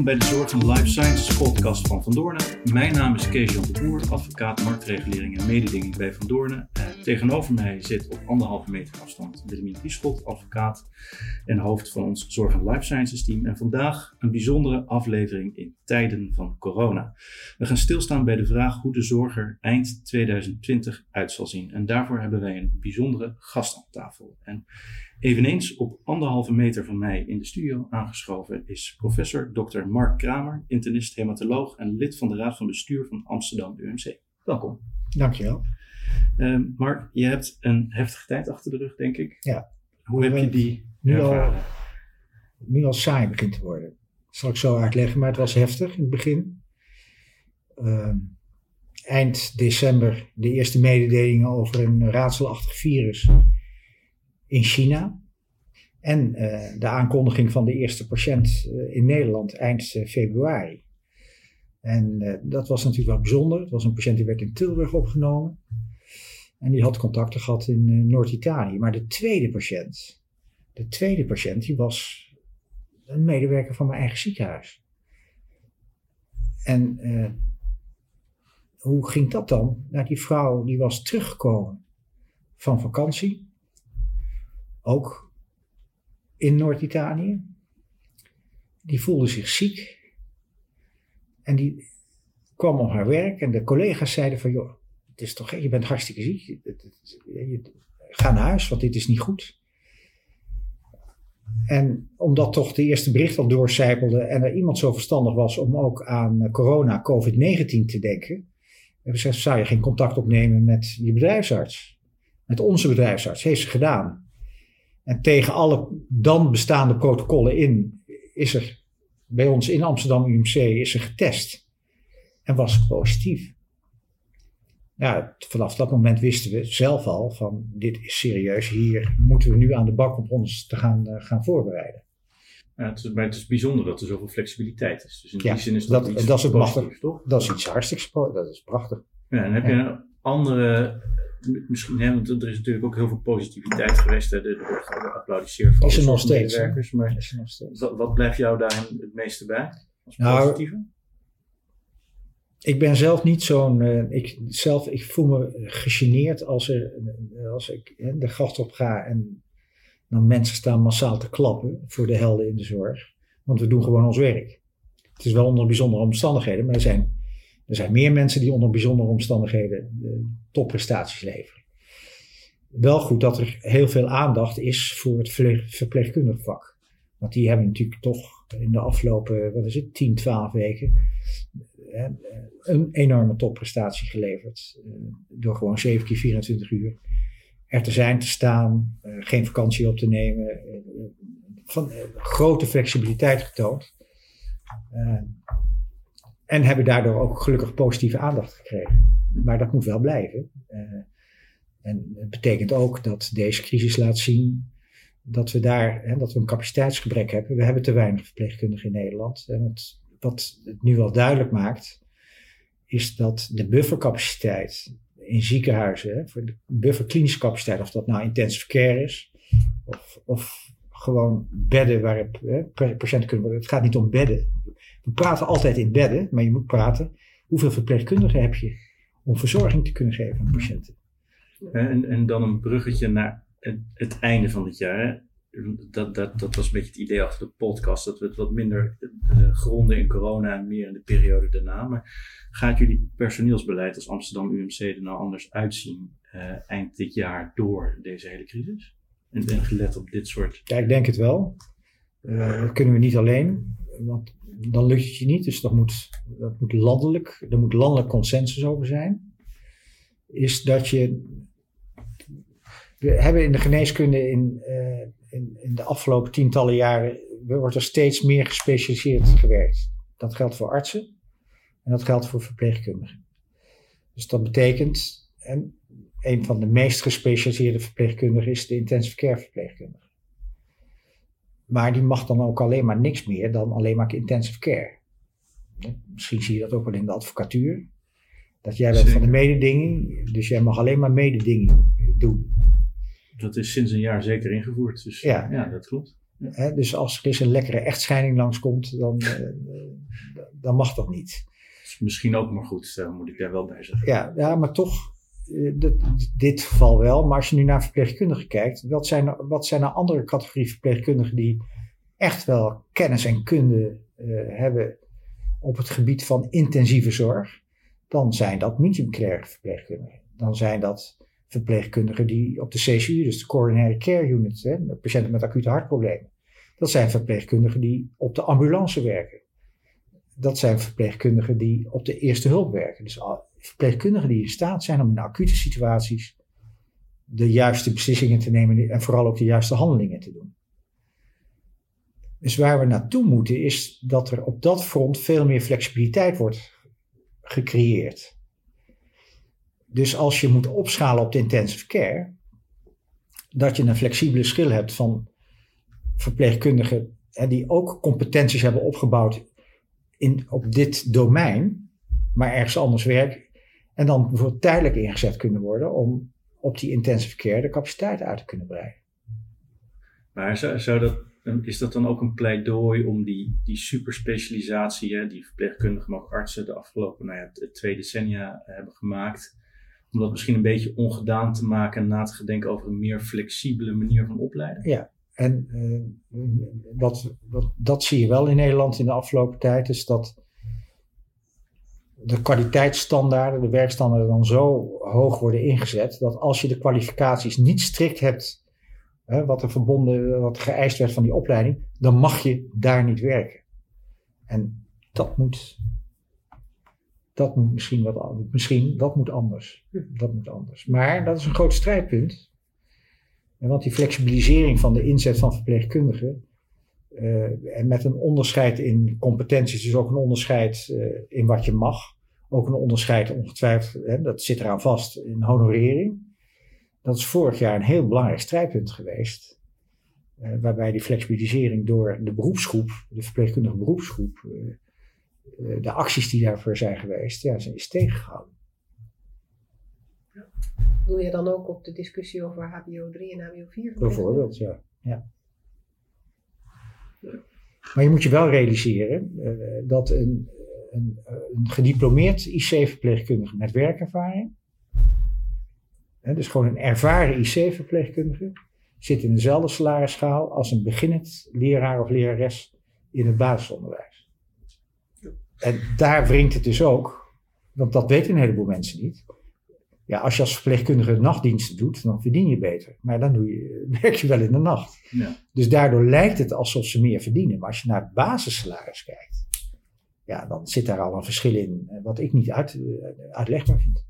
Welkom bij de Zorg en Life Sciences podcast van Van Doornen. Mijn naam is Kees-Jan de Boer, advocaat marktregulering en mededinging bij Van Doornen. Tegenover mij zit op anderhalve meter afstand Willemien Kieschot, advocaat en hoofd van ons Zorg en Life Sciences team. En vandaag een bijzondere aflevering in tijden van corona. We gaan stilstaan bij de vraag hoe de zorg er eind 2020 uit zal zien. En daarvoor hebben wij een bijzondere gast aan tafel. En Eveneens op anderhalve meter van mij in de studio aangeschoven is professor Dr. Mark Kramer, internist, hematoloog en lid van de Raad van Bestuur van Amsterdam UMC. Welkom. Dankjewel. Uh, Mark, je hebt een heftige tijd achter de rug, denk ik. Ja. Hoe heb je die nu al, nu al saai begint te worden. Dat zal ik zo uitleggen, maar het was heftig in het begin. Uh, eind december de eerste mededelingen over een raadselachtig virus in China. En uh, de aankondiging van de eerste patiënt uh, in Nederland eind uh, februari. En dat was natuurlijk wel bijzonder. Het was een patiënt die werd in Tilburg opgenomen. En die had contacten gehad in Noord-Italië. Maar de tweede patiënt, de tweede patiënt, die was een medewerker van mijn eigen ziekenhuis. En hoe ging dat dan? Nou, die vrouw die was teruggekomen van vakantie ook in Noord-Italië. Die voelde zich ziek. En die kwam op haar werk en de collega's zeiden van, joh, het is toch, je bent hartstikke ziek. Ga naar huis, want dit is niet goed. En omdat toch de eerste bericht al doorcijpelde en er iemand zo verstandig was om ook aan corona, COVID-19 te denken, hebben ze gezegd, zou je geen contact opnemen met je bedrijfsarts? Met onze bedrijfsarts. Heeft ze gedaan. En tegen alle dan bestaande protocollen in is er bij ons in Amsterdam UMC is er getest. En was positief. Ja, vanaf dat moment wisten we zelf al van dit is serieus. Hier moeten we nu aan de bak om ons te gaan, uh, gaan voorbereiden. Ja, het, is, het is bijzonder dat er zoveel flexibiliteit is. Dus in die zin is dat, dat, iets dat is positiefs, toch? Dat is iets hartstikke Dat is prachtig. Ja, en heb je een andere misschien, hè, want er is natuurlijk ook heel veel positiviteit geweest. Hè, wordt geapplaudisseerd van de medewerkers. Maar is er nog steeds. Wat, wat blijft jou daar het meeste bij? Als nou, positieve? Ik ben zelf niet zo'n. Uh, ik, zelf, ik voel me gegeneerd als, er, als ik hè, de gast op ga en dan mensen staan massaal te klappen voor de helden in de zorg. Want we doen gewoon ons werk. Het is wel onder bijzondere omstandigheden, maar er zijn er zijn meer mensen die onder bijzondere omstandigheden uh, topprestaties leveren. Wel goed dat er heel veel aandacht is voor het verpleegkundig vak. Want die hebben natuurlijk toch in de afgelopen, wat is het, 10, 12 weken een enorme topprestatie geleverd. Uh, door gewoon 7 keer 24 uur er te zijn, te staan, geen vakantie op te nemen. van grote flexibiliteit getoond. En hebben daardoor ook gelukkig positieve aandacht gekregen. Maar dat moet wel blijven. En het betekent ook dat deze crisis laat zien dat we daar hè, dat we een capaciteitsgebrek hebben. We hebben te weinig verpleegkundigen in Nederland. Wat het nu wel duidelijk maakt, is dat de buffercapaciteit in ziekenhuizen, voor de bufferklinische capaciteit, of dat nou intensive care is, of, of gewoon bedden waarop patiënten kunnen worden. Het gaat niet om bedden. We praten altijd in bedden, maar je moet praten. Hoeveel verpleegkundigen heb je om verzorging te kunnen geven aan patiënten? En, en dan een bruggetje naar het, het einde van dit jaar. Dat, dat, dat was een beetje het idee achter de podcast. Dat we het wat minder uh, gronden in corona en meer in de periode daarna. Maar gaat jullie personeelsbeleid als Amsterdam UMC er nou anders uitzien uh, eind dit jaar door deze hele crisis? En, en gelet op dit soort. Ja, ik denk het wel. Uh, dat kunnen we niet alleen. Want dan lukt het je niet. Dus dat moet, dat moet landelijk, er moet landelijk consensus over zijn. Is dat je. We hebben in de geneeskunde in, in, in, de afgelopen tientallen jaren. wordt er steeds meer gespecialiseerd gewerkt. Dat geldt voor artsen en dat geldt voor verpleegkundigen. Dus dat betekent. En een van de meest gespecialiseerde verpleegkundigen is de intensive care verpleegkundige. Maar die mag dan ook alleen maar niks meer dan alleen maar intensive care. Misschien zie je dat ook wel in de advocatuur. Dat jij bent van de mededinging, dus jij mag alleen maar mededinging doen. Dat is sinds een jaar zeker ingevoerd, dus ja, ja dat klopt. Hè, dus als er eens een lekkere echtscheiding langskomt, dan, eh, dan mag dat niet. Misschien ook maar goed, uh, moet ik daar wel bij zeggen. Ja, ja maar toch, uh, dit, dit geval wel. Maar als je nu naar verpleegkundigen kijkt, wat zijn, wat zijn er andere categorie verpleegkundigen die echt wel kennis en kunde hebben op het gebied van intensieve zorg? Dan zijn dat medium-care verpleegkundigen. Dan zijn dat verpleegkundigen die op de CCU, dus de Coronary Care Unit, hè, patiënten met acute hartproblemen. Dat zijn verpleegkundigen die op de ambulance werken. Dat zijn verpleegkundigen die op de eerste hulp werken. Dus verpleegkundigen die in staat zijn om in acute situaties de juiste beslissingen te nemen en vooral ook de juiste handelingen te doen. Dus waar we naartoe moeten is dat er op dat front veel meer flexibiliteit wordt gecreëerd. Dus als je moet opschalen op de intensive care, dat je een flexibele schil hebt van verpleegkundigen hè, die ook competenties hebben opgebouwd in, op dit domein, maar ergens anders werken. En dan bijvoorbeeld tijdelijk ingezet kunnen worden om op die intensive care de capaciteit uit te kunnen breiden. Maar zou, dat, is dat dan ook een pleidooi om die, die superspecialisatie, hè, die verpleegkundigen, maar ook artsen de afgelopen nou ja, twee decennia hebben gemaakt, om dat misschien een beetje ongedaan te maken en na te denken over een meer flexibele manier van opleiden? Ja, en uh, wat, wat, dat zie je wel in Nederland in de afgelopen tijd, is dat de kwaliteitsstandaarden, de werkstandaarden dan zo hoog worden ingezet, dat als je de kwalificaties niet strikt hebt, hè, wat er verbonden, wat geëist werd van die opleiding, dan mag je daar niet werken. En dat moet dat moet misschien wat anders. Misschien, dat moet anders. Dat moet anders. Maar dat is een groot strijdpunt. Want die flexibilisering van de inzet van verpleegkundigen. Uh, en met een onderscheid in competenties, dus ook een onderscheid uh, in wat je mag. Ook een onderscheid ongetwijfeld, hè, dat zit eraan vast, in honorering. Dat is vorig jaar een heel belangrijk strijdpunt geweest. Uh, waarbij die flexibilisering door de beroepsgroep, de verpleegkundige beroepsgroep, eh, de acties die daarvoor zijn geweest, ja, zijn is tegengehouden. Doe je dan ook op de discussie over HBO 3 en HBO 4? Bijvoorbeeld, ja. ja. Maar je moet je wel realiseren uh, dat een, een, een gediplomeerd IC-verpleegkundige met werkervaring, hè, dus gewoon een ervaren IC-verpleegkundige, zit in dezelfde salarisschaal als een beginnend leraar of lerares in het basisonderwijs. En daar wringt het dus ook, want dat weten een heleboel mensen niet. Ja, als je als verpleegkundige nachtdiensten doet, dan verdien je beter. Maar dan doe je, werk je wel in de nacht. Ja. Dus daardoor lijkt het alsof ze meer verdienen. Maar als je naar het basissalaris kijkt, ja, dan zit daar al een verschil in, eh, wat ik niet uit, eh, uitlegbaar vind.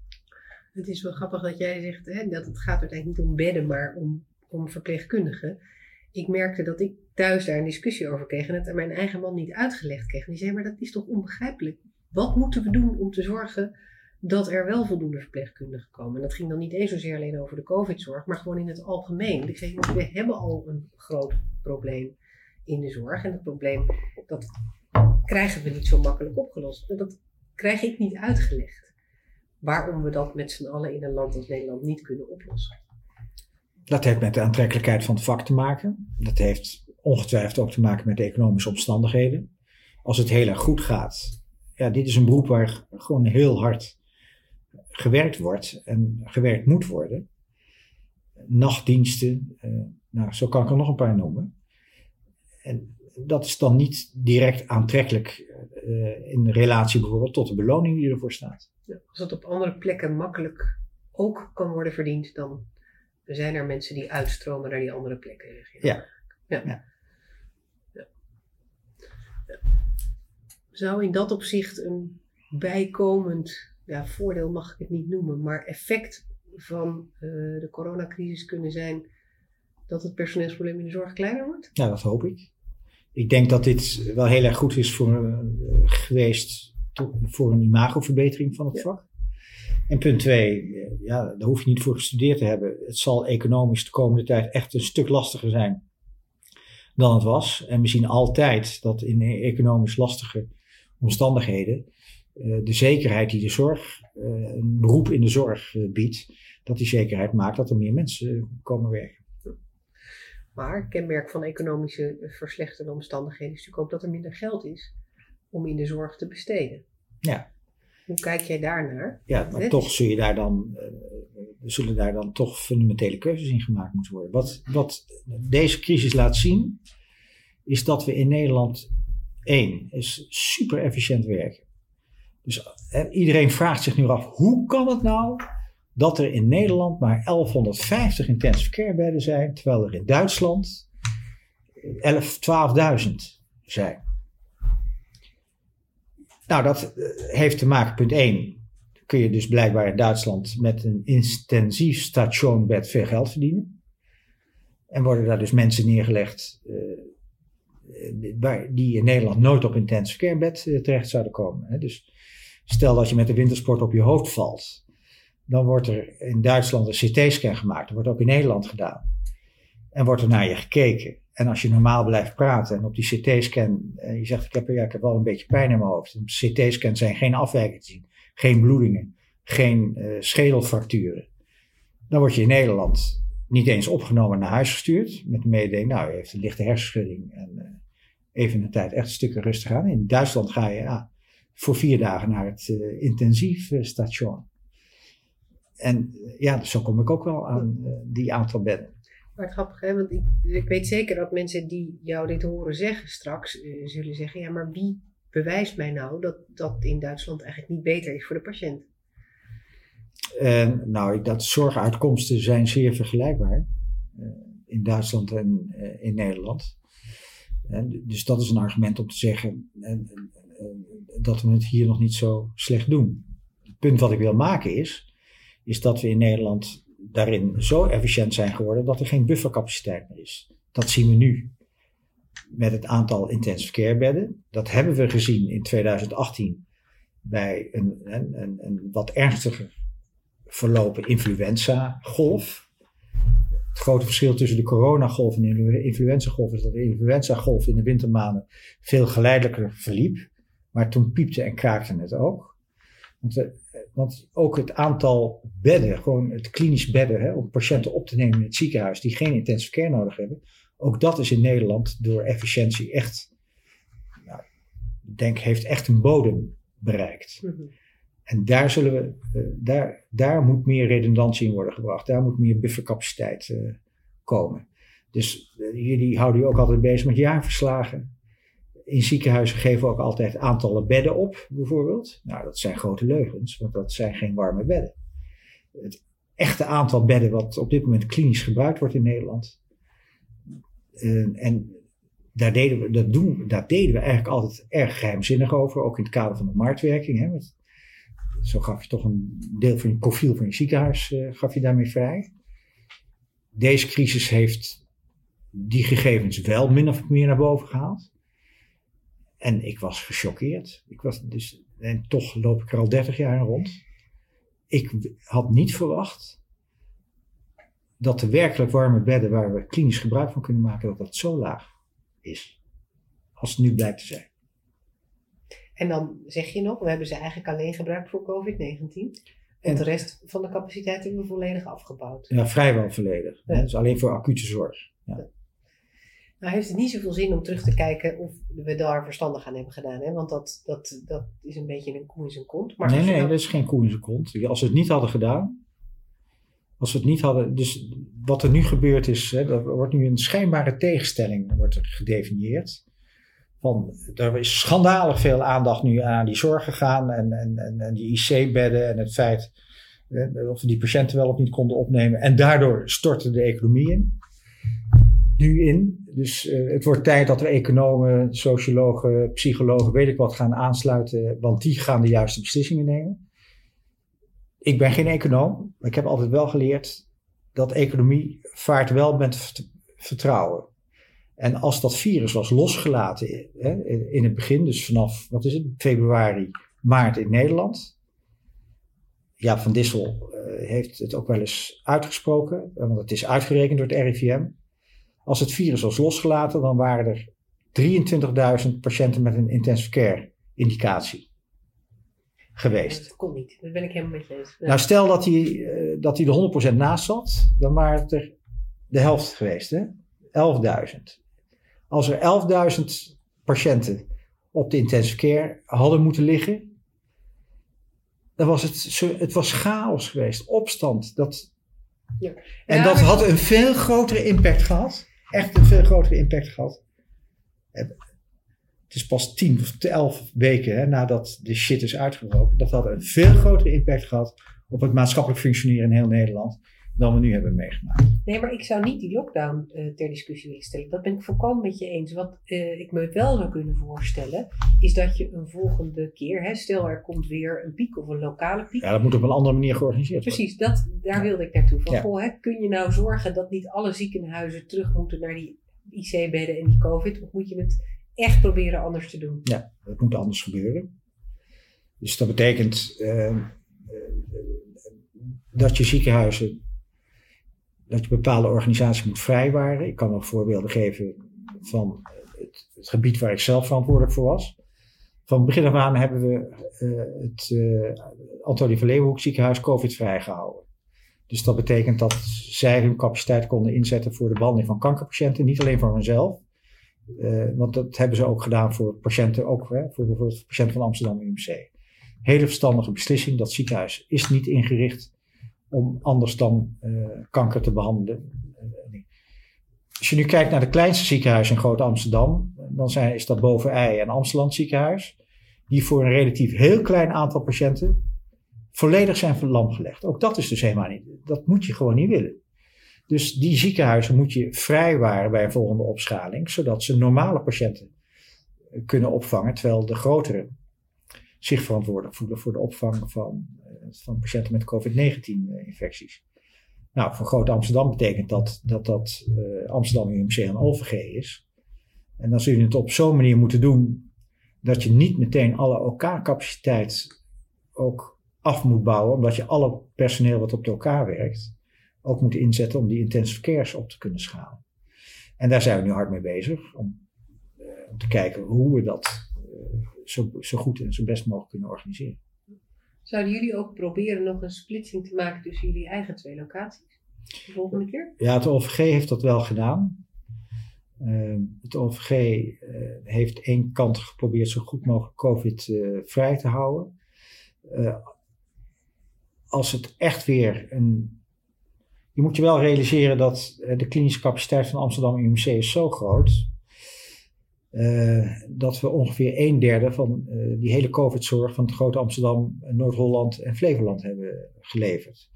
Het is wel grappig dat jij zegt hè, dat het gaat uiteindelijk niet om bedden, maar om, om verpleegkundigen ik merkte dat ik thuis daar een discussie over kreeg en het aan mijn eigen man niet uitgelegd kreeg. En die zei, maar dat is toch onbegrijpelijk? Wat moeten we doen om te zorgen dat er wel voldoende verpleegkundigen komen? En dat ging dan niet eens zozeer alleen over de COVID-zorg, maar gewoon in het algemeen. Ik zei, we hebben al een groot probleem in de zorg. En dat probleem, dat krijgen we niet zo makkelijk opgelost. En dat krijg ik niet uitgelegd. Waarom we dat met z'n allen in een land als Nederland niet kunnen oplossen. Dat heeft met de aantrekkelijkheid van het vak te maken. Dat heeft ongetwijfeld ook te maken met de economische omstandigheden. Als het heel erg goed gaat. Ja, dit is een beroep waar gewoon heel hard gewerkt wordt en gewerkt moet worden. Nachtdiensten, eh, nou, zo kan ik er nog een paar noemen. En dat is dan niet direct aantrekkelijk uh, in relatie bijvoorbeeld tot de beloning die ervoor staat. Als dat op andere plekken makkelijk ook kan worden verdiend, dan zijn er mensen die uitstromen naar die andere plekken. Ja. Ja. ja. ja. Zou in dat opzicht een bijkomend ja, voordeel, mag ik het niet noemen, maar effect van uh, de coronacrisis kunnen zijn dat het personeelsprobleem in de zorg kleiner wordt? Ja, dat hoop ik. Ik denk dat dit wel heel erg goed is voor, uh, geweest voor een imagoverbetering van het vak. En punt twee, ja, daar hoef je niet voor gestudeerd te hebben. Het zal economisch de komende tijd echt een stuk lastiger zijn dan het was. En we zien altijd dat in economisch lastige omstandigheden uh, de zekerheid die de zorg, uh, een beroep in de zorg uh, biedt, dat die zekerheid maakt dat er meer mensen komen werken. Maar kenmerk van economische verslechterde omstandigheden is natuurlijk ook dat er minder geld is om in de zorg te besteden. Ja. Hoe kijk jij daarnaar? Ja, maar toch zul je daar dan, eh, zullen daar dan toch fundamentele keuzes in gemaakt moeten worden. Wat, wat deze crisis laat zien, is dat we in Nederland, één, is super efficiënt werken. Dus eh, iedereen vraagt zich nu af, hoe kan het nou dat er in Nederland maar 1150 intensive care bedden zijn, terwijl er in Duitsland 11, 12.000 zijn. Nou, dat eh, heeft te maken, punt 1, kun je dus blijkbaar in Duitsland met een intensief stationbed veel geld verdienen. En worden daar dus mensen neergelegd eh, eh, die in Nederland nooit op intensive care bed eh, terecht zouden komen. Hè. Dus stel dat je met de wintersport op je hoofd valt, dan wordt er in Duitsland een CT-scan gemaakt. Dat wordt ook in Nederland gedaan. En wordt er naar je gekeken. En als je normaal blijft praten en op die CT-scan eh, je zegt ik heb, ja, ik heb wel een beetje pijn in mijn hoofd. Op CT-scan zijn geen afwijkingen te zien, geen bloedingen, geen eh, schedelfracturen. Dan word je in Nederland niet eens opgenomen naar huis gestuurd. Met de mededeling, nou, je heeft een lichte hersenschudding. En eh, even een tijd echt een stukje rustig aan. In Duitsland ga je ja, voor vier dagen naar het eh, intensief eh, station. En ja, dus zo kom ik ook wel aan die aantal bedden. Maar want ik, ik weet zeker dat mensen die jou dit horen zeggen straks, eh, zullen zeggen, ja, maar wie bewijst mij nou dat dat in Duitsland eigenlijk niet beter is voor de patiënt? En nou, dat zorguitkomsten zijn zeer vergelijkbaar eh, in Duitsland en in Nederland. Dus dat is een argument om te zeggen dat we het hier nog niet zo slecht doen. Het punt wat ik wil maken is, is dat we in Nederland daarin zo efficiënt zijn geworden dat er geen buffercapaciteit meer is. Dat zien we nu met het aantal intensive care bedden. Dat hebben we gezien in 2018 bij een, een, een, wat ernstiger verlopen influenza-golf. Het grote verschil tussen de coronagolf en de influenza-golf is dat de influenza-golf in de wintermaanden veel geleidelijker verliep. Maar toen piepte en kraakte het ook. Want, eh, want ook het aantal bedden, gewoon het klinisch bedden, hè, om patiënten op te nemen in het ziekenhuis die geen intensive care nodig hebben, ook dat is in Nederland door efficiëntie echt, nou, ik denk, heeft echt een bodem bereikt. Mhm. En daar, zullen we, eh, daar, daar moet meer redundantie in worden gebracht. Daar moet meer buffercapaciteit eh, komen. Dus eh, jullie houden je ook altijd bezig met jaarverslagen. In ziekenhuizen geven we ook altijd aantallen bedden op, bijvoorbeeld. Nou, dat zijn grote leugens, want dat zijn geen warme bedden. Het echte aantal bedden wat op dit moment klinisch gebruikt wordt in Nederland. eh, en daar deden, we, dat doen, daar deden we eigenlijk altijd erg geheimzinnig over, ook in het kader van de marktwerking. Hè, want zo gaf je toch een deel van je profiel van je ziekenhuis eh, gaf je daarmee vrij. Deze crisis heeft die gegevens wel min of meer naar boven gehaald. En ik was gechoqueerd. Ik was dus, en toch loop ik er al 30 jaar rond. Ik had niet verwacht dat de werkelijk warme bedden waar we klinisch gebruik van kunnen maken, dat dat zo laag is. Als het nu blijkt te zijn. En dan zeg je nog, we hebben ze eigenlijk alleen gebruikt voor COVID-19. En de rest van de capaciteit hebben we volledig afgebouwd. Ja, vrijwel volledig. Ja. Dus alleen voor acute zorg. Nou heeft het niet zoveel zin om terug te kijken of we daar verstandig aan hebben gedaan. Hè? Want dat, dat, dat is een beetje een koe in zijn kont. Maar nee, nee, dat is geen koe in zijn kont. Als we het niet hadden gedaan. Als we het niet hadden. Dus wat er nu gebeurt is. Hè, er wordt nu een schijnbare tegenstelling wordt er gedefinieerd. Van, er is schandalig veel aandacht nu aan die zorg gegaan. En, en, en, en die IC-bedden. En het feit. eh, of we die patiënten wel of niet konden opnemen. En daardoor stortte de economie in. Nu in. Dus eh, het wordt tijd dat er economen, sociologen, psychologen, weet ik wat, gaan aansluiten. Want die gaan de juiste beslissingen nemen. Ik ben geen econoom, maar ik heb altijd wel geleerd dat economie vaart wel met vert- vertrouwen. En als dat virus was losgelaten hè, in het begin, dus vanaf wat is het, februari, maart in Nederland. Jaap van Dissel eh, heeft het ook wel eens uitgesproken, want het is uitgerekend door het RIVM. Als het virus was losgelaten, dan waren er 23.000 patiënten met een intensive care indicatie geweest. Dat kon niet. Dat ben ik helemaal met je eens. Ja. Nou, stel dat hij, eh, dat hij er 100% naast zat, dan waren het er de helft geweest. Hè? 11.000. Als er 11.000 patiënten op de intensive care hadden moeten liggen, dan was het, het was chaos geweest, opstand. Dat, Ja. en Ja, dat had een veel grotere impact gehad. Echt een veel grotere impact gehad. Eh, Het is pas 10 of 11 weken hè, nadat de shit is uitgebroken. Dat had een veel grotere impact gehad op het maatschappelijk functioneren in heel Nederland dan we nu hebben meegemaakt. Nee, maar ik zou niet die lockdown eh, ter discussie willen stellen. Dat ben ik volkomen met je eens. Wat eh, ik me wel zou kunnen voorstellen, is dat je een volgende keer, hè, stel er komt weer een piek of een lokale piek. Ja, dat moet op een andere manier georganiseerd worden. Precies, dat, daar wilde ik naartoe. Van, Ja. goh, hè, kun je nou zorgen dat niet alle ziekenhuizen terug moeten naar die IC-bedden en die COVID? Of moet je het echt proberen anders te doen? Ja, dat moet anders gebeuren. Dus dat betekent eh, eh, dat je ziekenhuizen, dat je bepaalde organisaties moet vrijwaren. Ik kan nog voorbeelden geven van het, het gebied waar ik zelf verantwoordelijk voor was. Van begin af aan hebben we eh, het uh, Antonie van Leeuwenhoek ziekenhuis COVID vrijgehouden. Dus dat betekent dat zij hun capaciteit konden inzetten voor de behandeling van kankerpatiënten, niet alleen voor hunzelf. Uh, want dat hebben ze ook gedaan voor patiënten, ook hè, voor bijvoorbeeld patiënten van Amsterdam UMC. Hele verstandige beslissing. Dat ziekenhuis is niet ingericht om anders dan uh, kanker te behandelen. Als je nu kijkt naar de kleinste ziekenhuis in Groot Amsterdam, dan zijn, is dat Bovenij en Amsterdam ziekenhuis, die voor een relatief heel klein aantal patiënten volledig zijn van lam gelegd. Ook dat is dus helemaal niet, dat moet je gewoon niet willen. Dus die ziekenhuizen moet je vrijwaren bij een volgende opschaling, zodat ze normale patiënten kunnen opvangen, terwijl de grotere zich verantwoordelijk voelen voor de opvang van, van patiënten met COVID-19-infecties. Nou, voor Groot Amsterdam betekent dat dat, dat uh, Amsterdam UMC en OVG is. En dan zul je het op zo'n manier moeten doen dat je niet meteen alle OK-capaciteit ook af moet bouwen, omdat je alle personeel wat op OK werkt, ook moet inzetten om die intensive cares op te kunnen schalen. En daar zijn we nu hard mee bezig, om, uh, om te kijken hoe we dat uh, zo, zo goed en zo best mogelijk kunnen organiseren. Zouden jullie ook proberen nog een splitsing te maken tussen jullie eigen twee locaties? De volgende keer? Ja, het OVG heeft dat wel gedaan. Uh, het OVG heeft één kant geprobeerd zo goed mogelijk COVID vrij te houden. Uh, als het echt weer een je moet je wel realiseren dat de klinische capaciteit van Amsterdam UMC is zo groot. Uh, dat we ongeveer een derde van uh, die hele COVID-zorg van het grote Amsterdam, Noord-Holland en Flevoland hebben geleverd.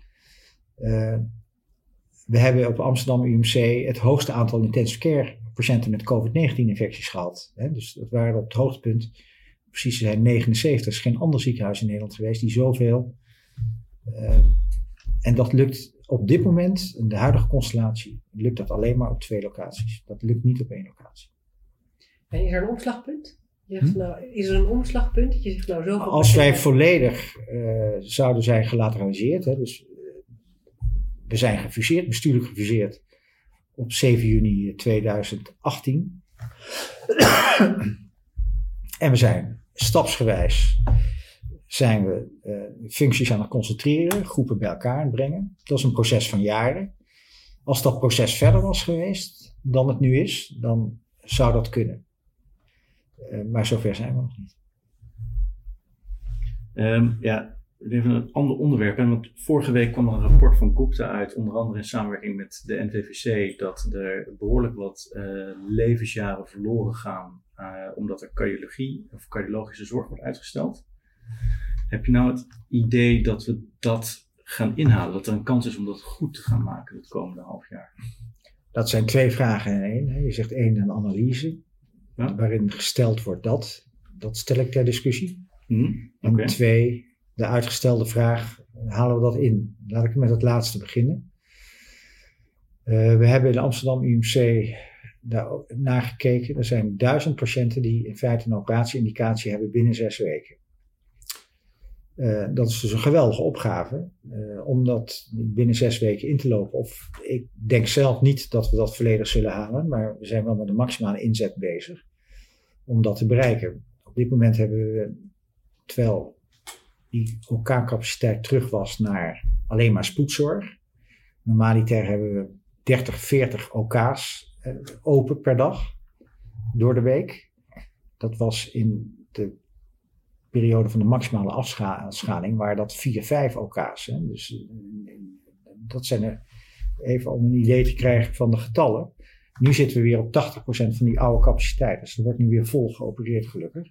We hebben op Amsterdam UMC het hoogste aantal intensive care patiënten met COVID-19-infecties gehad. Hè? Dus dat waren op het hoogtepunt, precies zijn 79. Er is geen ander ziekenhuis in Nederland geweest die zoveel. en dat lukt op dit moment, in de huidige constellatie, lukt dat alleen maar op twee locaties. Dat lukt niet op één locatie. En is er een omslagpunt? Je zegt, hm? nou, is er een omslagpunt? Dat je zegt, nou, zoveel Als wij volledig uh, zouden zijn gelateraliseerd, hè, dus uh, we zijn gefuseerd, bestuurlijk gefuseerd op 7 juni 2018. en we zijn stapsgewijs zijn we uh, functies aan het concentreren, groepen bij elkaar brengen. Dat is een proces van jaren. Als dat proces verder was geweest dan het nu is, dan zou dat kunnen. Uh, maar zover zijn we nog niet. Um, ja, even een ander onderwerp. Hè? Want vorige week kwam er een rapport van Gupta uit, onder andere in samenwerking met de NVVC, dat er behoorlijk wat uh, levensjaren verloren gaan, omdat er cardiologie of cardiologische zorg wordt uitgesteld. Heb je nou het idee dat we dat gaan inhalen? Dat er een kans is om dat goed te gaan maken het komende half jaar? Dat zijn twee vragen in één. Je zegt één, een analyse. Ja? Waarin gesteld wordt dat. Dat stel ik ter discussie. Mm, okay. En twee, de uitgestelde vraag, halen we dat in? Laat ik met het laatste beginnen. Uh, we hebben in Amsterdam UMC daar naar gekeken. Er zijn duizend patiënten die in feite een operatieindicatie hebben binnen zes weken. Uh, dat is dus een geweldige opgave uh, om dat binnen zes weken in te lopen. Of ik denk zelf niet dat we dat volledig zullen halen, maar we zijn wel met een maximale inzet bezig om dat te bereiken. Op dit moment hebben we, terwijl die OK-capaciteit terug was naar alleen maar spoedzorg. Normaliter hebben we 30, 40 OK's eh, open per dag door de week. Dat was in de periode van de maximale afschaling, waar dat 4, 5 OK's. Hè. Dus eh, dat zijn er, even om een idee te krijgen van de getallen. Nu zitten we weer op 80% van die oude capaciteit. Dus er wordt nu weer vol geopereerd, gelukkig.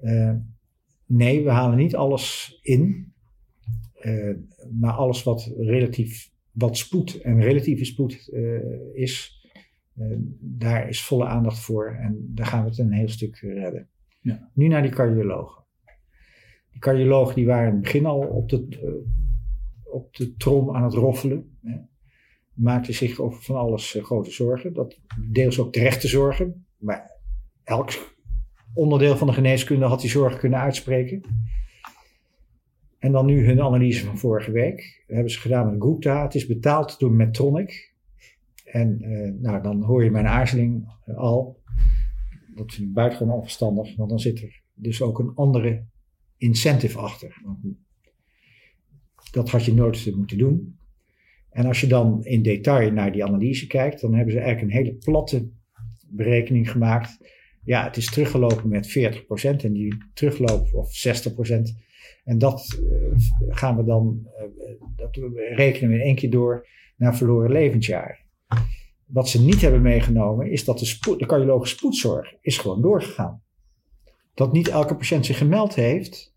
Uh, nee, we halen niet alles in. Uh, maar alles wat relatief wat spoed en relatieve spoed is, daar is volle aandacht voor. En daar gaan we het een heel stuk redden. Ja. Nu naar die cardiologen. Die cardiologen die waren in het begin al op de, op de trom aan het roffelen. Hè. Maakten zich over van alles grote zorgen. Dat deels ook terechte zorgen. Maar elk onderdeel van de geneeskunde had die zorgen kunnen uitspreken. En dan nu hun analyse van vorige week. Dat hebben ze gedaan met Gupta. Het is betaald door Medtronic. En uh, nou, dan hoor je mijn aarzeling al. Dat vind ik buitengewoon onverstandig. Want dan zit er dus ook een andere incentive achter. Dat had je nooit moeten doen. En als je dan in detail naar die analyse kijkt, dan hebben ze eigenlijk een hele platte berekening gemaakt ja, het is teruggelopen met 40% en die terugloop of 60%. En dat uh, gaan we dan, uh, dat rekenen we in één keer door naar verloren levensjaar. Wat ze niet hebben meegenomen is dat de, de cardiologische spoedzorg is gewoon doorgegaan. Dat niet elke patiënt zich gemeld heeft,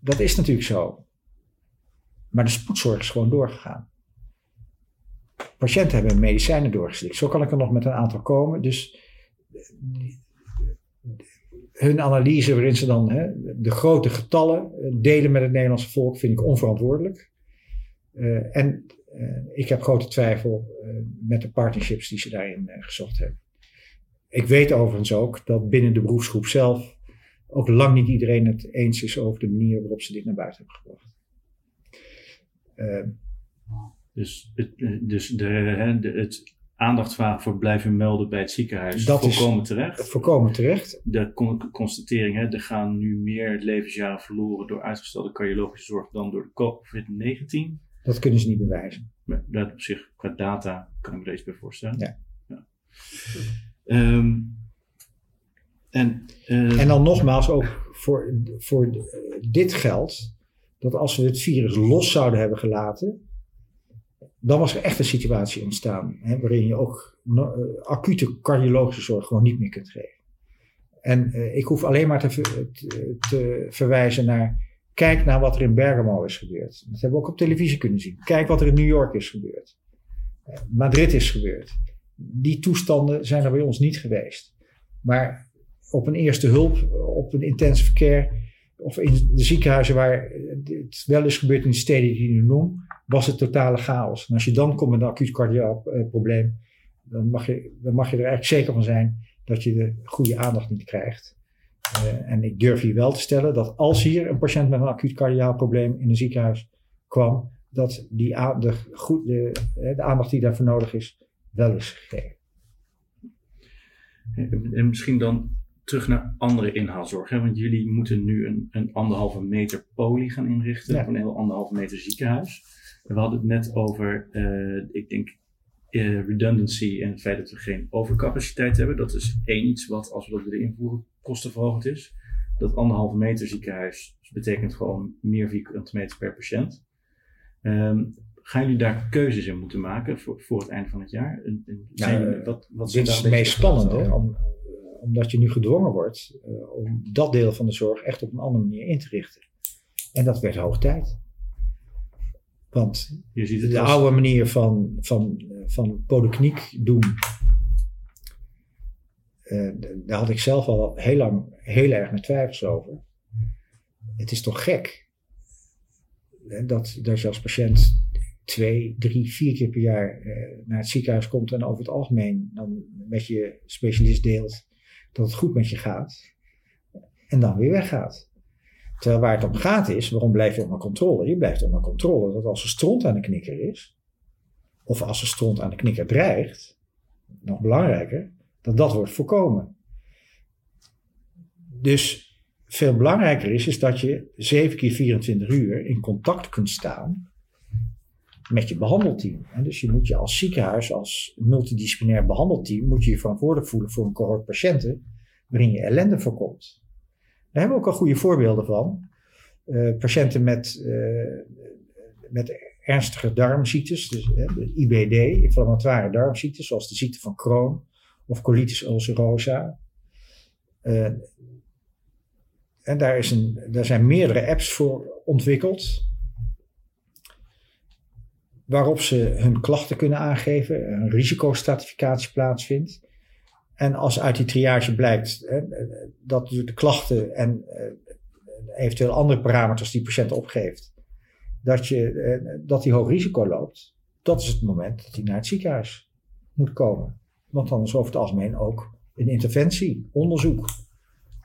dat is natuurlijk zo. Maar de spoedzorg is gewoon doorgegaan. Patiënten hebben medicijnen doorgeslikt. Zo kan ik er nog met een aantal komen. Dus hun analyse waarin ze dan hè, de grote getallen eh, delen met het Nederlandse volk, vind ik onverantwoordelijk. Uh, en ik heb grote twijfel uh, met de partnerships die ze daarin gezocht hebben. Ik weet overigens ook dat binnen de beroepsgroep zelf ook lang niet iedereen het eens is over de manier waarop ze dit naar buiten hebben gebracht. dus, het, dus de, de, het aandacht vragen voor blijven melden bij het ziekenhuis. Dat voorkomen is terecht. Voorkomen terecht. De constatering, hè, er gaan nu meer levensjaren verloren door uitgestelde cardiologische zorg dan door de COVID-19. Dat kunnen ze niet bewijzen. Maar dat op zich, qua data, kan ik me er iets bij voorstellen. Ja. ja. Um, en, uh, en dan nogmaals, ook voor, voor dit geldt, dat als we het virus los zouden hebben gelaten, dan was er echt een situatie ontstaan hè, waarin je ook uh, acute cardiologische zorg gewoon niet meer kunt geven. En uh, ik hoef alleen maar te, te, te, verwijzen naar, kijk naar wat er in Bergamo is gebeurd. Dat hebben we ook op televisie kunnen zien. Kijk wat er in New York is gebeurd. Uh, Madrid is gebeurd. Die toestanden zijn er bij ons niet geweest. Maar op een eerste hulp, op een intensive care, of in de ziekenhuizen waar het wel is gebeurd in de steden die nu noem, was het totale chaos. En als je dan komt met een acuut cardiaal eh, probleem, dan mag, je, dan mag je er eigenlijk zeker van zijn dat je de goede aandacht niet krijgt. Uh, en ik durf hier wel te stellen dat als hier een patiënt met een acuut cardiaal probleem in een ziekenhuis kwam, dat die de, goed, de, de aandacht die daarvoor nodig is, wel is gegeven. En misschien dan terug naar andere inhaalzorg. Hè? Want jullie moeten nu een, een anderhalve meter poli gaan inrichten, ja. een heel anderhalve meter ziekenhuis. We hadden het net over, uh, ik denk, uh, redundancy en het feit dat we geen overcapaciteit hebben. Dat is één iets wat, als we dat willen invoeren, kostenverhogend is. Dat anderhalve meter ziekenhuis betekent gewoon meer vierkante meter per patiënt. Um, gaan jullie daar keuzes in moeten maken voor, voor het einde van het jaar? En, en ja, wat, wat dit is het meest spannende, om, omdat je nu gedwongen wordt uh, om dat deel van de zorg echt op een andere manier in te richten. En dat werd hoog tijd. Want je ziet het de oude manier van, van, van polykliniek doen, uh, daar had ik zelf al heel lang heel erg met twijfels over. Het is toch gek dat, dat je als patiënt twee, drie, vier keer per jaar uh, naar het ziekenhuis komt en over het algemeen dan met je specialist deelt dat het goed met je gaat en dan weer weggaat. Terwijl waar het om gaat is, waarom blijf je onder controle? Je blijft onder controle dat als er stront aan de knikker is, of als er stront aan de knikker dreigt, nog belangrijker, dat dat wordt voorkomen. Dus veel belangrijker is, is dat je 7 keer 24 uur in contact kunt staan met je behandelteam. Dus je moet je als ziekenhuis, als multidisciplinair behandelteam, moet je je verantwoordelijk voelen voor een cohort patiënten waarin je ellende voorkomt. Daar hebben we ook al goede voorbeelden van. Uh, patiënten met, uh, met ernstige darmziektes, dus de IBD, inflammatoire darmziektes, zoals de ziekte van Crohn of colitis ulcerosa. Uh, en daar, is een, daar zijn meerdere apps voor ontwikkeld waarop ze hun klachten kunnen aangeven, een risicostratificatie plaatsvindt. En als uit die triage blijkt hè, dat de klachten en uh, eventueel andere parameters die de patiënt opgeeft, dat, je, uh, dat die hoog risico loopt, dat is het moment dat hij naar het ziekenhuis moet komen. Want dan is over het algemeen ook een interventie, onderzoek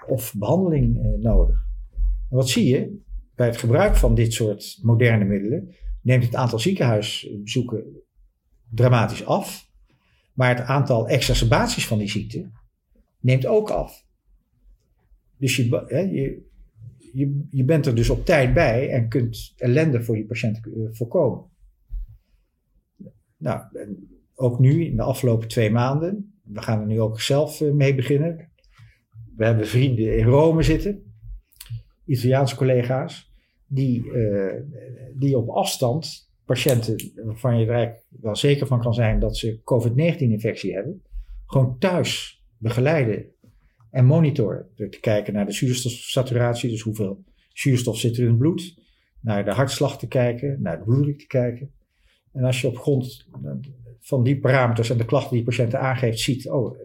of behandeling nodig. En wat zie je bij het gebruik van dit soort moderne middelen? neemt het aantal ziekenhuisbezoeken dramatisch af. Maar het aantal exacerbaties van die ziekte neemt ook af. Dus je, hè, je, je, bent er dus op tijd bij en kunt ellende voor je patiënt eh, voorkomen. Nou, ook nu in de afgelopen twee maanden, we gaan er nu ook zelf eh, mee beginnen. We hebben vrienden in Rome zitten, Italiaanse collega's die, uh, die op afstand patiënten waarvan je er wel zeker van kan zijn dat ze COVID-19-infectie hebben, gewoon thuis begeleiden en monitoren. Door te kijken naar de zuurstofsaturatie, dus hoeveel zuurstof zit er in het bloed, naar de hartslag te kijken, naar de bloeddruk te kijken. En als je op grond van die parameters en de klachten die patiënten aangeeft ziet, oh,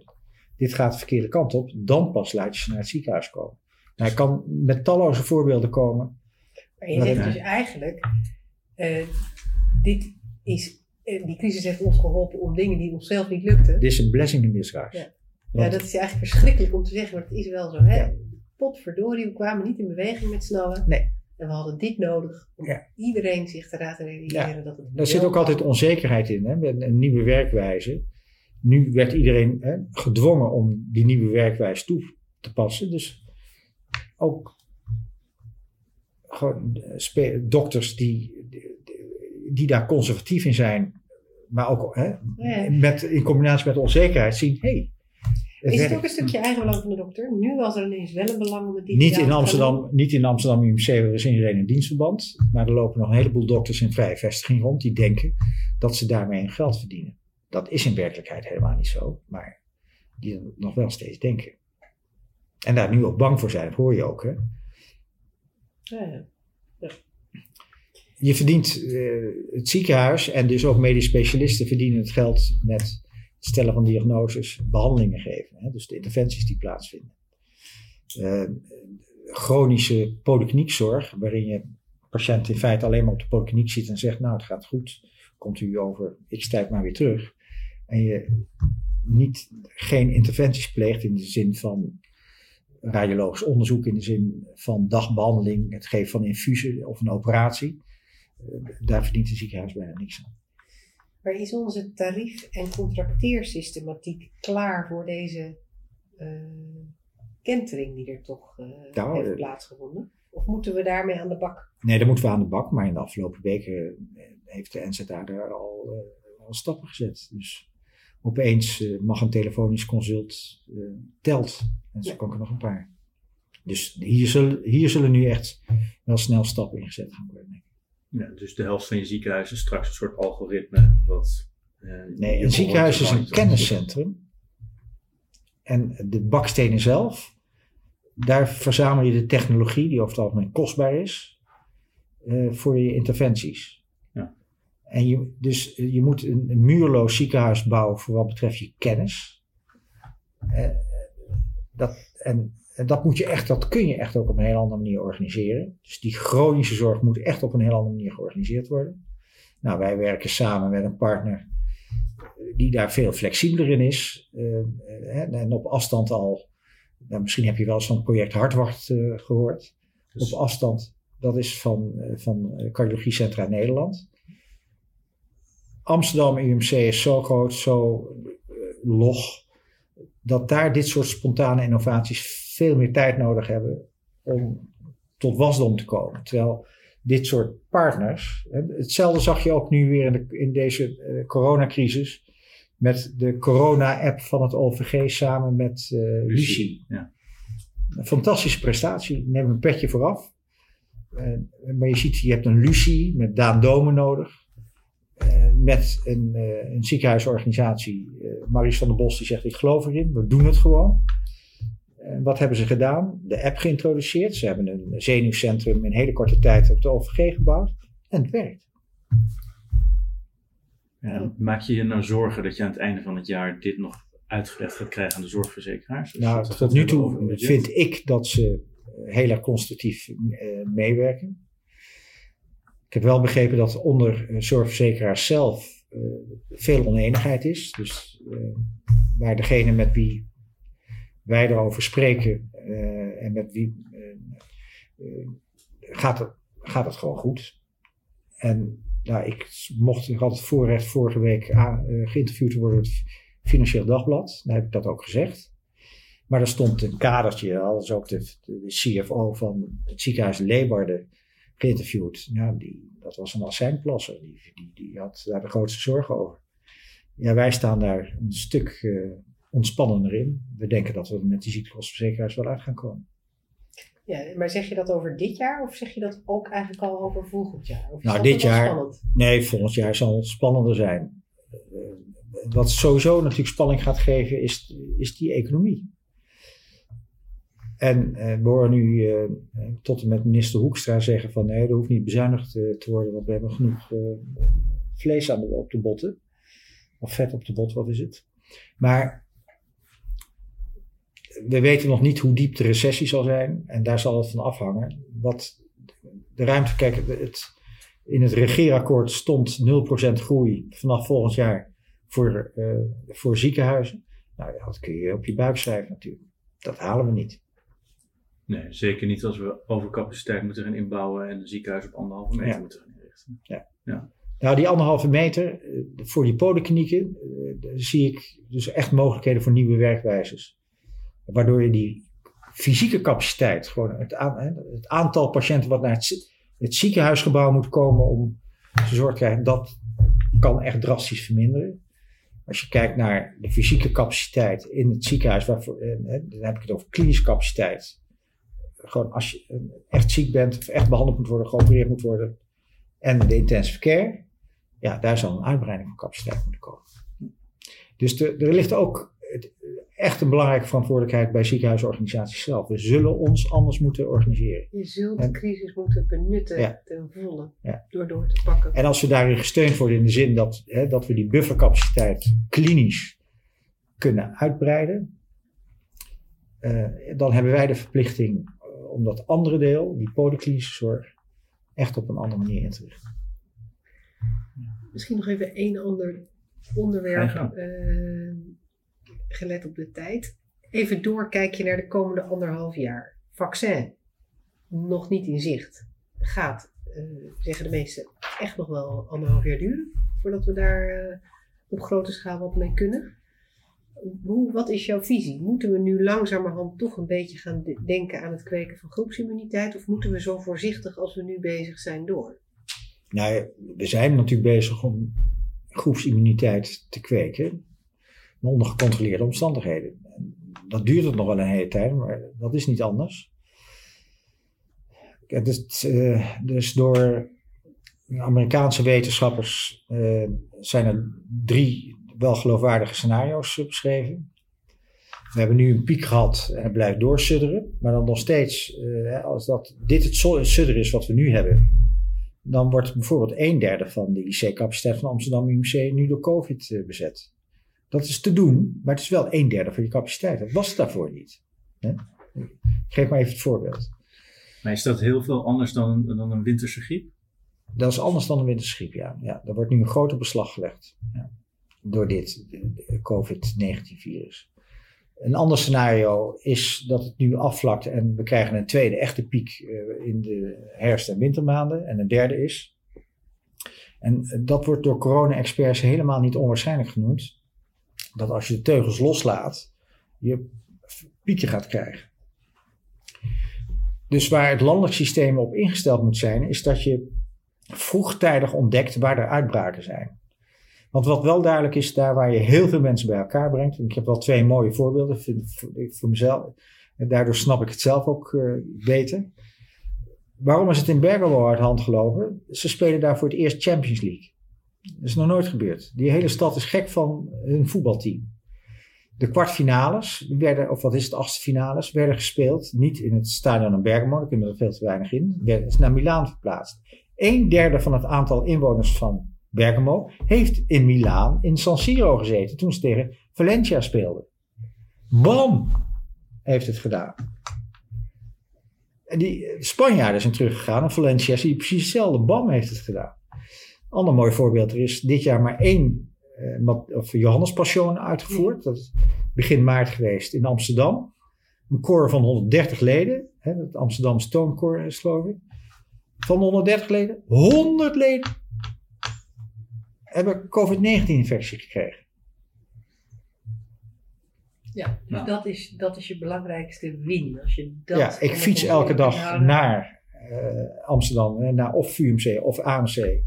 dit gaat de verkeerde kant op, dan pas laat je ze naar het ziekenhuis komen. Nou, hij kan met talloze voorbeelden komen maar je zegt dus eigenlijk, uh, dit is, uh, die crisis heeft ons geholpen om dingen die onszelf niet lukten. Dit is een blessing in disguise. Ja. ja, dat is eigenlijk verschrikkelijk om te zeggen, maar het is wel zo. Hè? Ja. Potverdorie, we kwamen niet in beweging met snallen. Nee. En we hadden dit nodig om ja. iedereen zich te laten realiseren ja. dat het. Daar zit ook altijd onzekerheid in, hè? met een nieuwe werkwijze. Nu werd iedereen hè, gedwongen om die nieuwe werkwijze toe te passen. Dus ook gewoon eh, dokters die, die, daar conservatief in zijn, maar ook hè, ja. met, in combinatie met onzekerheid zien, hey, het is het ook een stukje eigenbelang van de dokter? Nu was er ineens wel een belang om het niet in Amsterdam, Niet in Amsterdam UMC, er is iedereen een dienstverband. Maar er lopen nog een heleboel dokters in vrije vestiging rond die denken dat ze daarmee hun geld verdienen. Dat is in werkelijkheid helemaal niet zo, maar die nog wel steeds denken. En daar nu ook bang voor zijn, dat hoor je ook. Hè? Je verdient uh, het ziekenhuis en dus ook medisch specialisten verdienen het geld met het stellen van diagnoses, behandelingen geven. Hè, dus de interventies die plaatsvinden. Uh, chronische polykliniekzorg, waarin je patiënt in feite alleen maar op de polykliniek zit en zegt, nou het gaat goed, komt u over x tijd maar weer terug. En je niet, geen interventies pleegt in de zin van radiologisch onderzoek in de zin van dagbehandeling, het geven van infusie of een operatie. Eh, daar verdient het ziekenhuis bijna niks aan. Maar is onze tarief- en contracteersystematiek klaar voor deze uh, kentering die er toch uh, nou, heeft plaatsgevonden? Of moeten we daarmee aan de bak? Nee, daar moeten we aan de bak. Maar in de afgelopen weken heeft de NZA daar al, uh, al stappen gezet. Dus opeens mag een telefonisch consult telt en zo kan ik er nog een paar. Dus hier zullen, hier zullen nu echt wel snel stappen ingezet gaan worden. Denk ik. Ja, dus de helft van je ziekenhuis is straks een soort algoritme. Wat, eh, nee, een ziekenhuis is een kenniscentrum. En de bakstenen zelf, daar verzamel je de technologie, die over het algemeen kostbaar is, uh, voor je interventies. En je, dus je moet een, een muurloos ziekenhuis bouwen voor wat betreft je kennis. Uh, dat, en, en, dat moet je echt, dat kun je echt ook op een heel andere manier organiseren. Dus die chronische zorg moet echt op een heel andere manier georganiseerd worden. Nou, wij werken samen met een partner die daar veel flexibeler in is. Uh, en op afstand al, nou, misschien heb je wel zo'n project Hartwacht uh, gehoord. Dus. Op afstand, dat is van, van Cardiologie Centra Nederland. Amsterdam UMC is zo groot, zo log dat daar dit soort spontane innovaties veel meer tijd nodig hebben om tot wasdom te komen. Terwijl dit soort partners. Hetzelfde zag je ook nu weer in, de, in deze uh, coronacrisis. Met de corona-app van het OVG samen met uh, Lucie. Ja. Een fantastische prestatie. Neem een petje vooraf. Uh, maar je ziet, je hebt een Lucie met Daan Domen nodig. Uh, met een, een ziekenhuisorganisatie, Maries van der Bos, die zegt: Ik geloof erin, we doen het gewoon. En wat hebben ze gedaan? De app geïntroduceerd. Ze hebben een zenuwcentrum in hele korte tijd op de OVG gebouwd. En het werkt. Ja, maak je je nou zorgen dat je aan het einde van het jaar dit nog uitgelegd gaat krijgen aan de zorgverzekeraars? Dus nou, tot nu toe vind ik dat ze heel erg constructief uh, meewerken. Ik heb wel begrepen dat onder zorgverzekeraars zelf uh, veel oneenigheid is. Dus uh, waar degene met wie wij erover spreken uh, en met wie gaat, het, gaat het gewoon goed. En nou, ik mocht, ik had het voorrecht vorige week aan, geïnterviewd te worden door het Financieel Dagblad. Daar heb ik dat ook gezegd. Maar er stond een kadertje, als ook de, de, CFO van het ziekenhuis Leeuwarden geïnterviewd. Ja, die, dat was een azijnplasser, die, die, die had daar de grootste zorgen over. Ja, wij staan daar een stuk uh, ontspannender in. We denken dat we met die ziektekostenverzekeraars wel uit gaan komen. Ja, maar zeg je dat over dit jaar of zeg je dat ook eigenlijk al over volgend jaar? Of nou, dit jaar. Spannend? Nee, volgend jaar zal het spannender zijn. Uh, wat sowieso natuurlijk spanning gaat geven, is, is die economie. En uh, we horen nu uh, tot en met minister Hoekstra zeggen van nee, er hoeft niet bezuinigd te worden, want we hebben genoeg vlees aan de, op de botten. Of vet op de bot, wat is het? Maar we weten nog niet hoe diep de recessie zal zijn. En daar zal het van afhangen. Wat de ruimte, kijk, het, in het regeerakkoord stond 0% groei vanaf volgend jaar voor, voor ziekenhuizen. Nou dat kun je op je buik schrijven natuurlijk. Dat halen we niet. Nee, zeker niet als we overcapaciteit moeten gaan inbouwen en een ziekenhuis op anderhalve meter ja. moeten gaan inrichten. Ja. ja. Nou, die anderhalve meter eh, voor die polyklinieken uh, zie ik dus echt mogelijkheden voor nieuwe werkwijzes. Waardoor je die fysieke capaciteit, gewoon het, het aantal patiënten wat naar het, het, ziekenhuisgebouw moet komen om te zorg te krijgen, dat kan echt drastisch verminderen. Als je kijkt naar de fysieke capaciteit in het ziekenhuis, waarvoor, eh, dan heb ik het over klinische capaciteit. Gewoon als je echt ziek bent of echt behandeld moet worden, geopereerd moet worden. En de intensive care, ja, daar zal een uitbreiding van capaciteit moeten komen. Dus er ligt ook echt een belangrijke verantwoordelijkheid bij ziekenhuisorganisaties zelf. We zullen ons anders moeten organiseren. Je zult de crisis moeten benutten ten volle door door te pakken. En als we daarin gesteund worden in de zin dat, hè, dat we die buffercapaciteit klinisch kunnen uitbreiden, uh, dan hebben wij de verplichting om dat andere deel, die polyklinische zorg, echt op een andere manier in te richten. Misschien nog even één ander onderwerp gelet op de tijd. Even door kijk je naar de komende anderhalf jaar. Vaccin, nog niet in zicht. Gaat, uh, zeggen de meesten, echt nog wel anderhalf jaar duren voordat we daar uh, op grote schaal wat mee kunnen. Wat is jouw visie? Moeten we nu langzamerhand toch een beetje gaan denken aan het kweken van groepsimmuniteit? Of moeten we zo voorzichtig als we nu bezig zijn door? Nou, we zijn natuurlijk bezig om groepsimmuniteit te kweken onder gecontroleerde omstandigheden. Dat duurt het nog wel een hele tijd, maar dat is niet anders. Dus, uh, dus door Amerikaanse wetenschappers uh, zijn er drie wel geloofwaardige scenario's beschreven. We hebben nu een piek gehad en het blijft doorsudderen. Maar dan nog steeds, uh, als dat, dit het sudderen is wat we nu hebben, dan wordt bijvoorbeeld een derde van de IC-capaciteit van Amsterdam UMC nu door COVID bezet. Dat is te doen, maar het is wel een derde van je capaciteit. Dat was het daarvoor niet. Hè? Geef maar even het voorbeeld. Maar is dat heel veel anders dan, dan een winterse griep? Dat is anders dan een winterse griep, ja. ja. Er wordt nu een groter beslag gelegd ja. Door dit COVID-19-virus. Een ander scenario is dat het nu afvlakt en we krijgen een tweede echte piek eh, in de herfst- en wintermaanden. En een derde is. En dat wordt door corona-experts helemaal niet onwaarschijnlijk genoemd dat als je de teugels loslaat, je piekje gaat krijgen. Dus waar het landelijk systeem op ingesteld moet zijn, is dat je vroegtijdig ontdekt waar er uitbraken zijn. Want wat wel duidelijk is, daar waar je heel veel mensen bij elkaar brengt. En ik heb wel twee mooie voorbeelden voor, voor mezelf. En daardoor snap ik het zelf ook uh, beter. Waarom is het in Bergamo uit hand gelopen? Ze spelen daar voor het eerst Champions League. Dat is nog nooit gebeurd. Die hele stad is gek van hun voetbalteam. De kwartfinales, werden, of wat is het, achtste finales, werden gespeeld. Niet in het stadion in Bergamo, daar kunnen er veel te weinig in. Is naar Milaan verplaatst. Een derde van het aantal inwoners van Bergamo heeft in Milaan in San Siro gezeten toen ze tegen Valencia speelden. Bam! Heeft het gedaan. En die Spanjaarden zijn teruggegaan en Valencia die precies hetzelfde. Bam heeft het gedaan. Ander mooi voorbeeld, er is dit jaar maar één uh, of Johannes Passion uitgevoerd. Dat is begin maart geweest in Amsterdam. Een koor van 130 leden. Hè, het Amsterdamse toonkoor is geloof ik. Van 130 leden, 100 leden hebben COVID-19-infectie gekregen. Ja, dus dat, is, dat is je belangrijkste win. Als je dat ja, ik fiets elke dag naar uh, Amsterdam, naar of VUMC of AMC.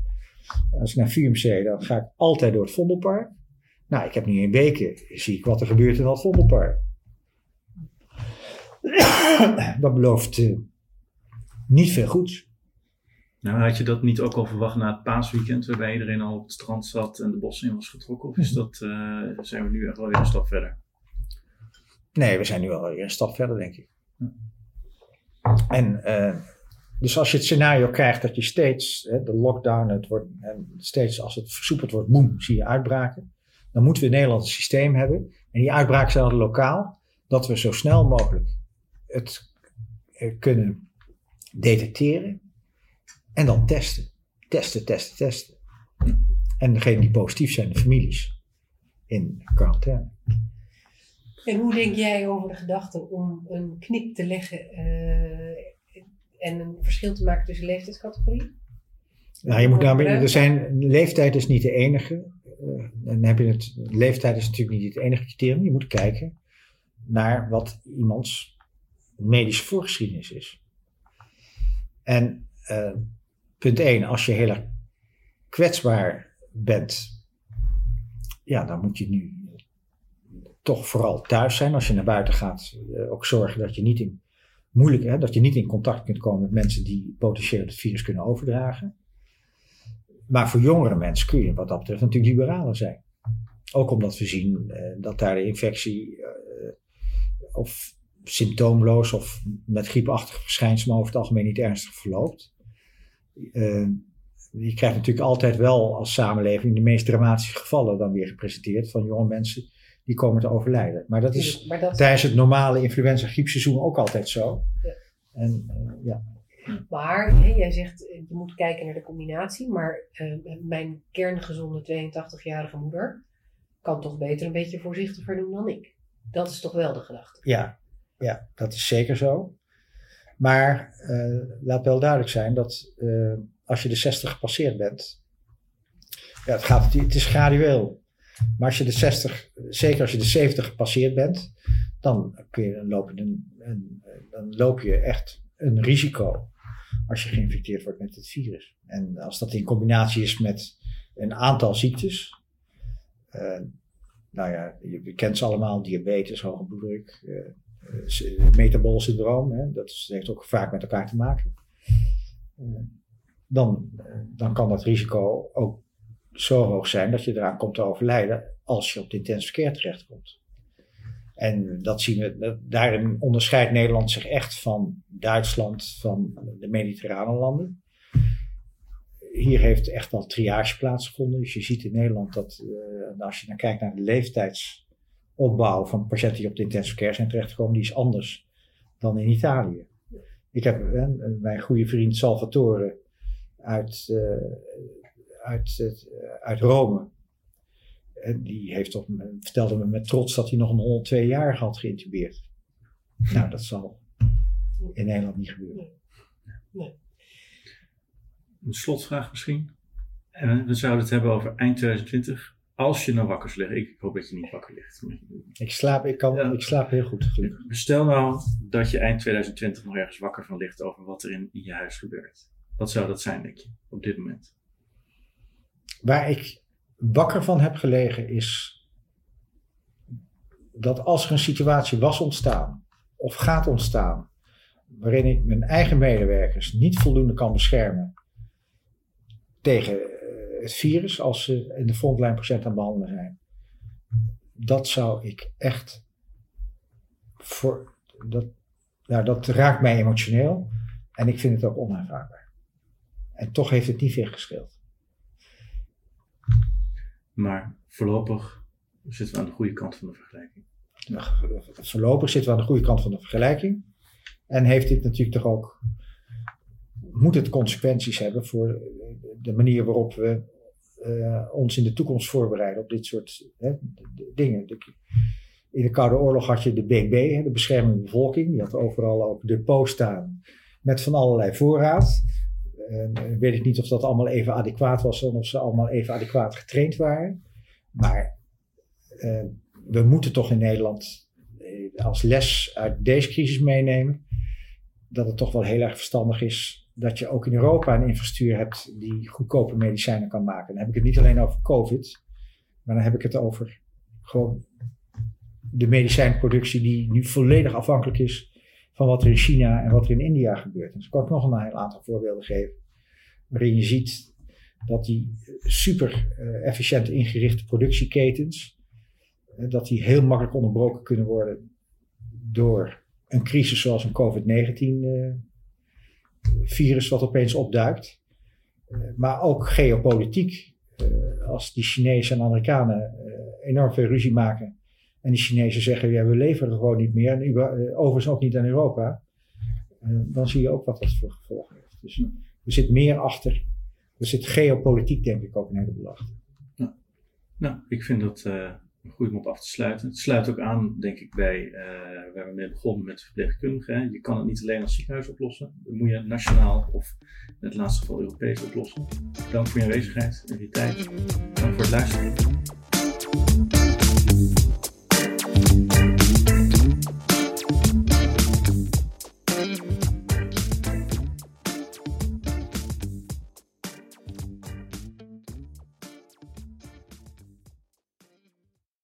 Als ik naar VUMC, dan ga ik altijd door het Vondelpark. Nou, ik heb nu in weken, zie ik wat er gebeurt in dat Vondelpark. dat belooft uh, niet veel goeds. Nou, had je dat niet ook al verwacht na het paasweekend, waarbij iedereen al op het strand zat en de bossen in was getrokken? Of is mhm. dat, uh, zijn we nu echt wel weer een stap verder? Nee, we zijn nu wel weer een stap verder, denk ik. En uh, dus als je het scenario krijgt dat je steeds, hè, de lockdown, het wordt, en steeds als het versoepeld wordt, boem, zie je uitbraken. Dan moeten we in Nederland een systeem hebben. En die uitbraken zijn lokaal, dat we zo snel mogelijk het eh, kunnen detecteren en dan testen. Testen, testen, testen. En degenen die positief zijn, de families, in quarantaine. En hoe denk jij over de gedachte om een knip te leggen uh, en een verschil te maken tussen leeftijdscategorieën? Nou, je moet daarmee, er zijn, leeftijd is niet de enige. Uh, dan heb je het, leeftijd is natuurlijk niet het enige criterium. Je moet kijken naar wat iemands medische voorgeschiedenis is. En uh, punt 1, als je heel erg kwetsbaar bent, ja, dan moet je nu toch vooral thuis zijn. Als je naar buiten gaat, uh, ook zorgen dat je niet in moeilijk, hè, dat je niet in contact kunt komen met mensen die potentieel het virus kunnen overdragen. Maar voor jongere mensen kun je wat dat betreft natuurlijk liberaler zijn. Ook omdat we zien uh, dat daar de infectie uh, of symptoomloos of met griepachtige verschijnselen over het algemeen niet ernstig verloopt. Uh, je krijgt natuurlijk altijd wel als samenleving de meest dramatische gevallen dan weer gepresenteerd van jonge mensen die komen te overlijden. Maar dat is tijdens het normale influenza griepseizoen ook altijd zo. Ja. En, uh, ja. Maar hè, jij zegt eh, je moet kijken naar de combinatie, maar uh, mijn kerngezonde 82-jarige moeder kan toch beter een beetje voorzichtiger doen dan ik. Dat is toch wel de gedachte. Ja, ja dat is zeker zo. Maar uh, laat wel duidelijk zijn dat uh, als je de 60 gepasseerd bent, ja, het, gaat, het is gradueel. Maar als je de 60, zeker als je de 70 gepasseerd bent, dan, kun je, loop, je dan loop je echt een risico als je geïnfecteerd wordt met het virus. En als dat in combinatie is met een aantal ziektes, uh, nou ja, je kent ze allemaal, diabetes, hoge bloeddruk, metabol syndroom, hè, dat heeft ook vaak met elkaar te maken. Uh, dan, dan kan dat risico ook zo hoog zijn dat je eraan komt te overlijden als je op de intensive care terechtkomt. En dat zien we, daarin onderscheidt Nederland zich echt van Duitsland, van de mediterrane landen. Hier heeft echt wel triage plaatsgevonden. Dus je ziet in Nederland dat, uh, als je dan kijkt naar de leeftijds opbouw van patiënten die op de intensive care zijn terechtgekomen, die is anders dan in Italië. Ik heb mijn goede vriend Salvatore uit, uh, uit, uh, uit Rome. En die heeft op, vertelde me met trots dat hij nog een 102 jaar had geïntubeerd. Nou, dat zal in Nederland niet gebeuren. Nee. Een slotvraag misschien. We zouden het hebben over eind 2020 als je nou wakker liggen, ik hoop dat je niet wakker ligt. Ik slaap, ik kan, Ja. ik slaap heel goed. gelukkig. Stel nou dat je eind 2020 nog ergens wakker van ligt over wat er in, in je huis gebeurt. Wat zou dat zijn, denk je, op dit moment? Waar ik wakker van heb gelegen is dat als er een situatie was ontstaan of gaat ontstaan waarin ik mijn eigen medewerkers niet voldoende kan beschermen tegen het virus als ze in de frontline patiënt aan het behandelen zijn, dat zou ik echt voor dat, nou, dat raakt mij emotioneel en ik vind het ook onaanvaardbaar. En toch heeft het niet veel gescheeld. Maar voorlopig zitten we aan de goede kant van de vergelijking. Nou, voorlopig zitten we aan de goede kant van de vergelijking. En heeft dit natuurlijk toch ook. Moet het consequenties hebben voor de manier waarop we eh, ons in de toekomst voorbereiden op dit soort hè, dingen. De- in de Koude Oorlog had je de BB, de beschermende bevolking. Die had overal ook depots staan met van allerlei voorraad. Eh, weet ik niet of dat allemaal even adequaat was en of ze allemaal even adequaat getraind waren. Maar eh, we moeten toch in Nederland als les uit deze crisis meenemen. Dat het toch wel heel erg verstandig is dat je ook in Europa een infrastructuur hebt die goedkope medicijnen kan maken. Dan heb ik het niet alleen over COVID, maar dan heb ik het over gewoon de medicijnproductie die nu volledig afhankelijk is van wat er in China en wat er in India gebeurt. Dus kan ik nog een aantal voorbeelden geven. Waarin je ziet dat die super eh, efficiënt ingerichte productieketens, eh, dat die heel makkelijk onderbroken kunnen worden door een crisis zoals een COVID-19 eh, virus wat opeens opduikt. Eh, maar ook geopolitiek. Eh, als die Chinezen en Amerikanen eh, enorm veel ruzie maken en die Chinezen zeggen, ja, we leveren gewoon niet meer, en overigens ook niet aan Europa, dan zie je ook wat dat voor gevolgen heeft. Dus er zit meer achter. Er zit geopolitiek, denk ik, ook een heleboel achter. Nou, ik vind dat een goede op af te sluiten. Het sluit ook aan, denk ik, bij eh, waar we mee begonnen met verpleegkundigen. Je kan het niet alleen als ziekenhuis oplossen. Dat moet je nationaal of in het laatste geval Europees oplossen. Dank voor je aanwezigheid en je tijd. Dank voor het luisteren.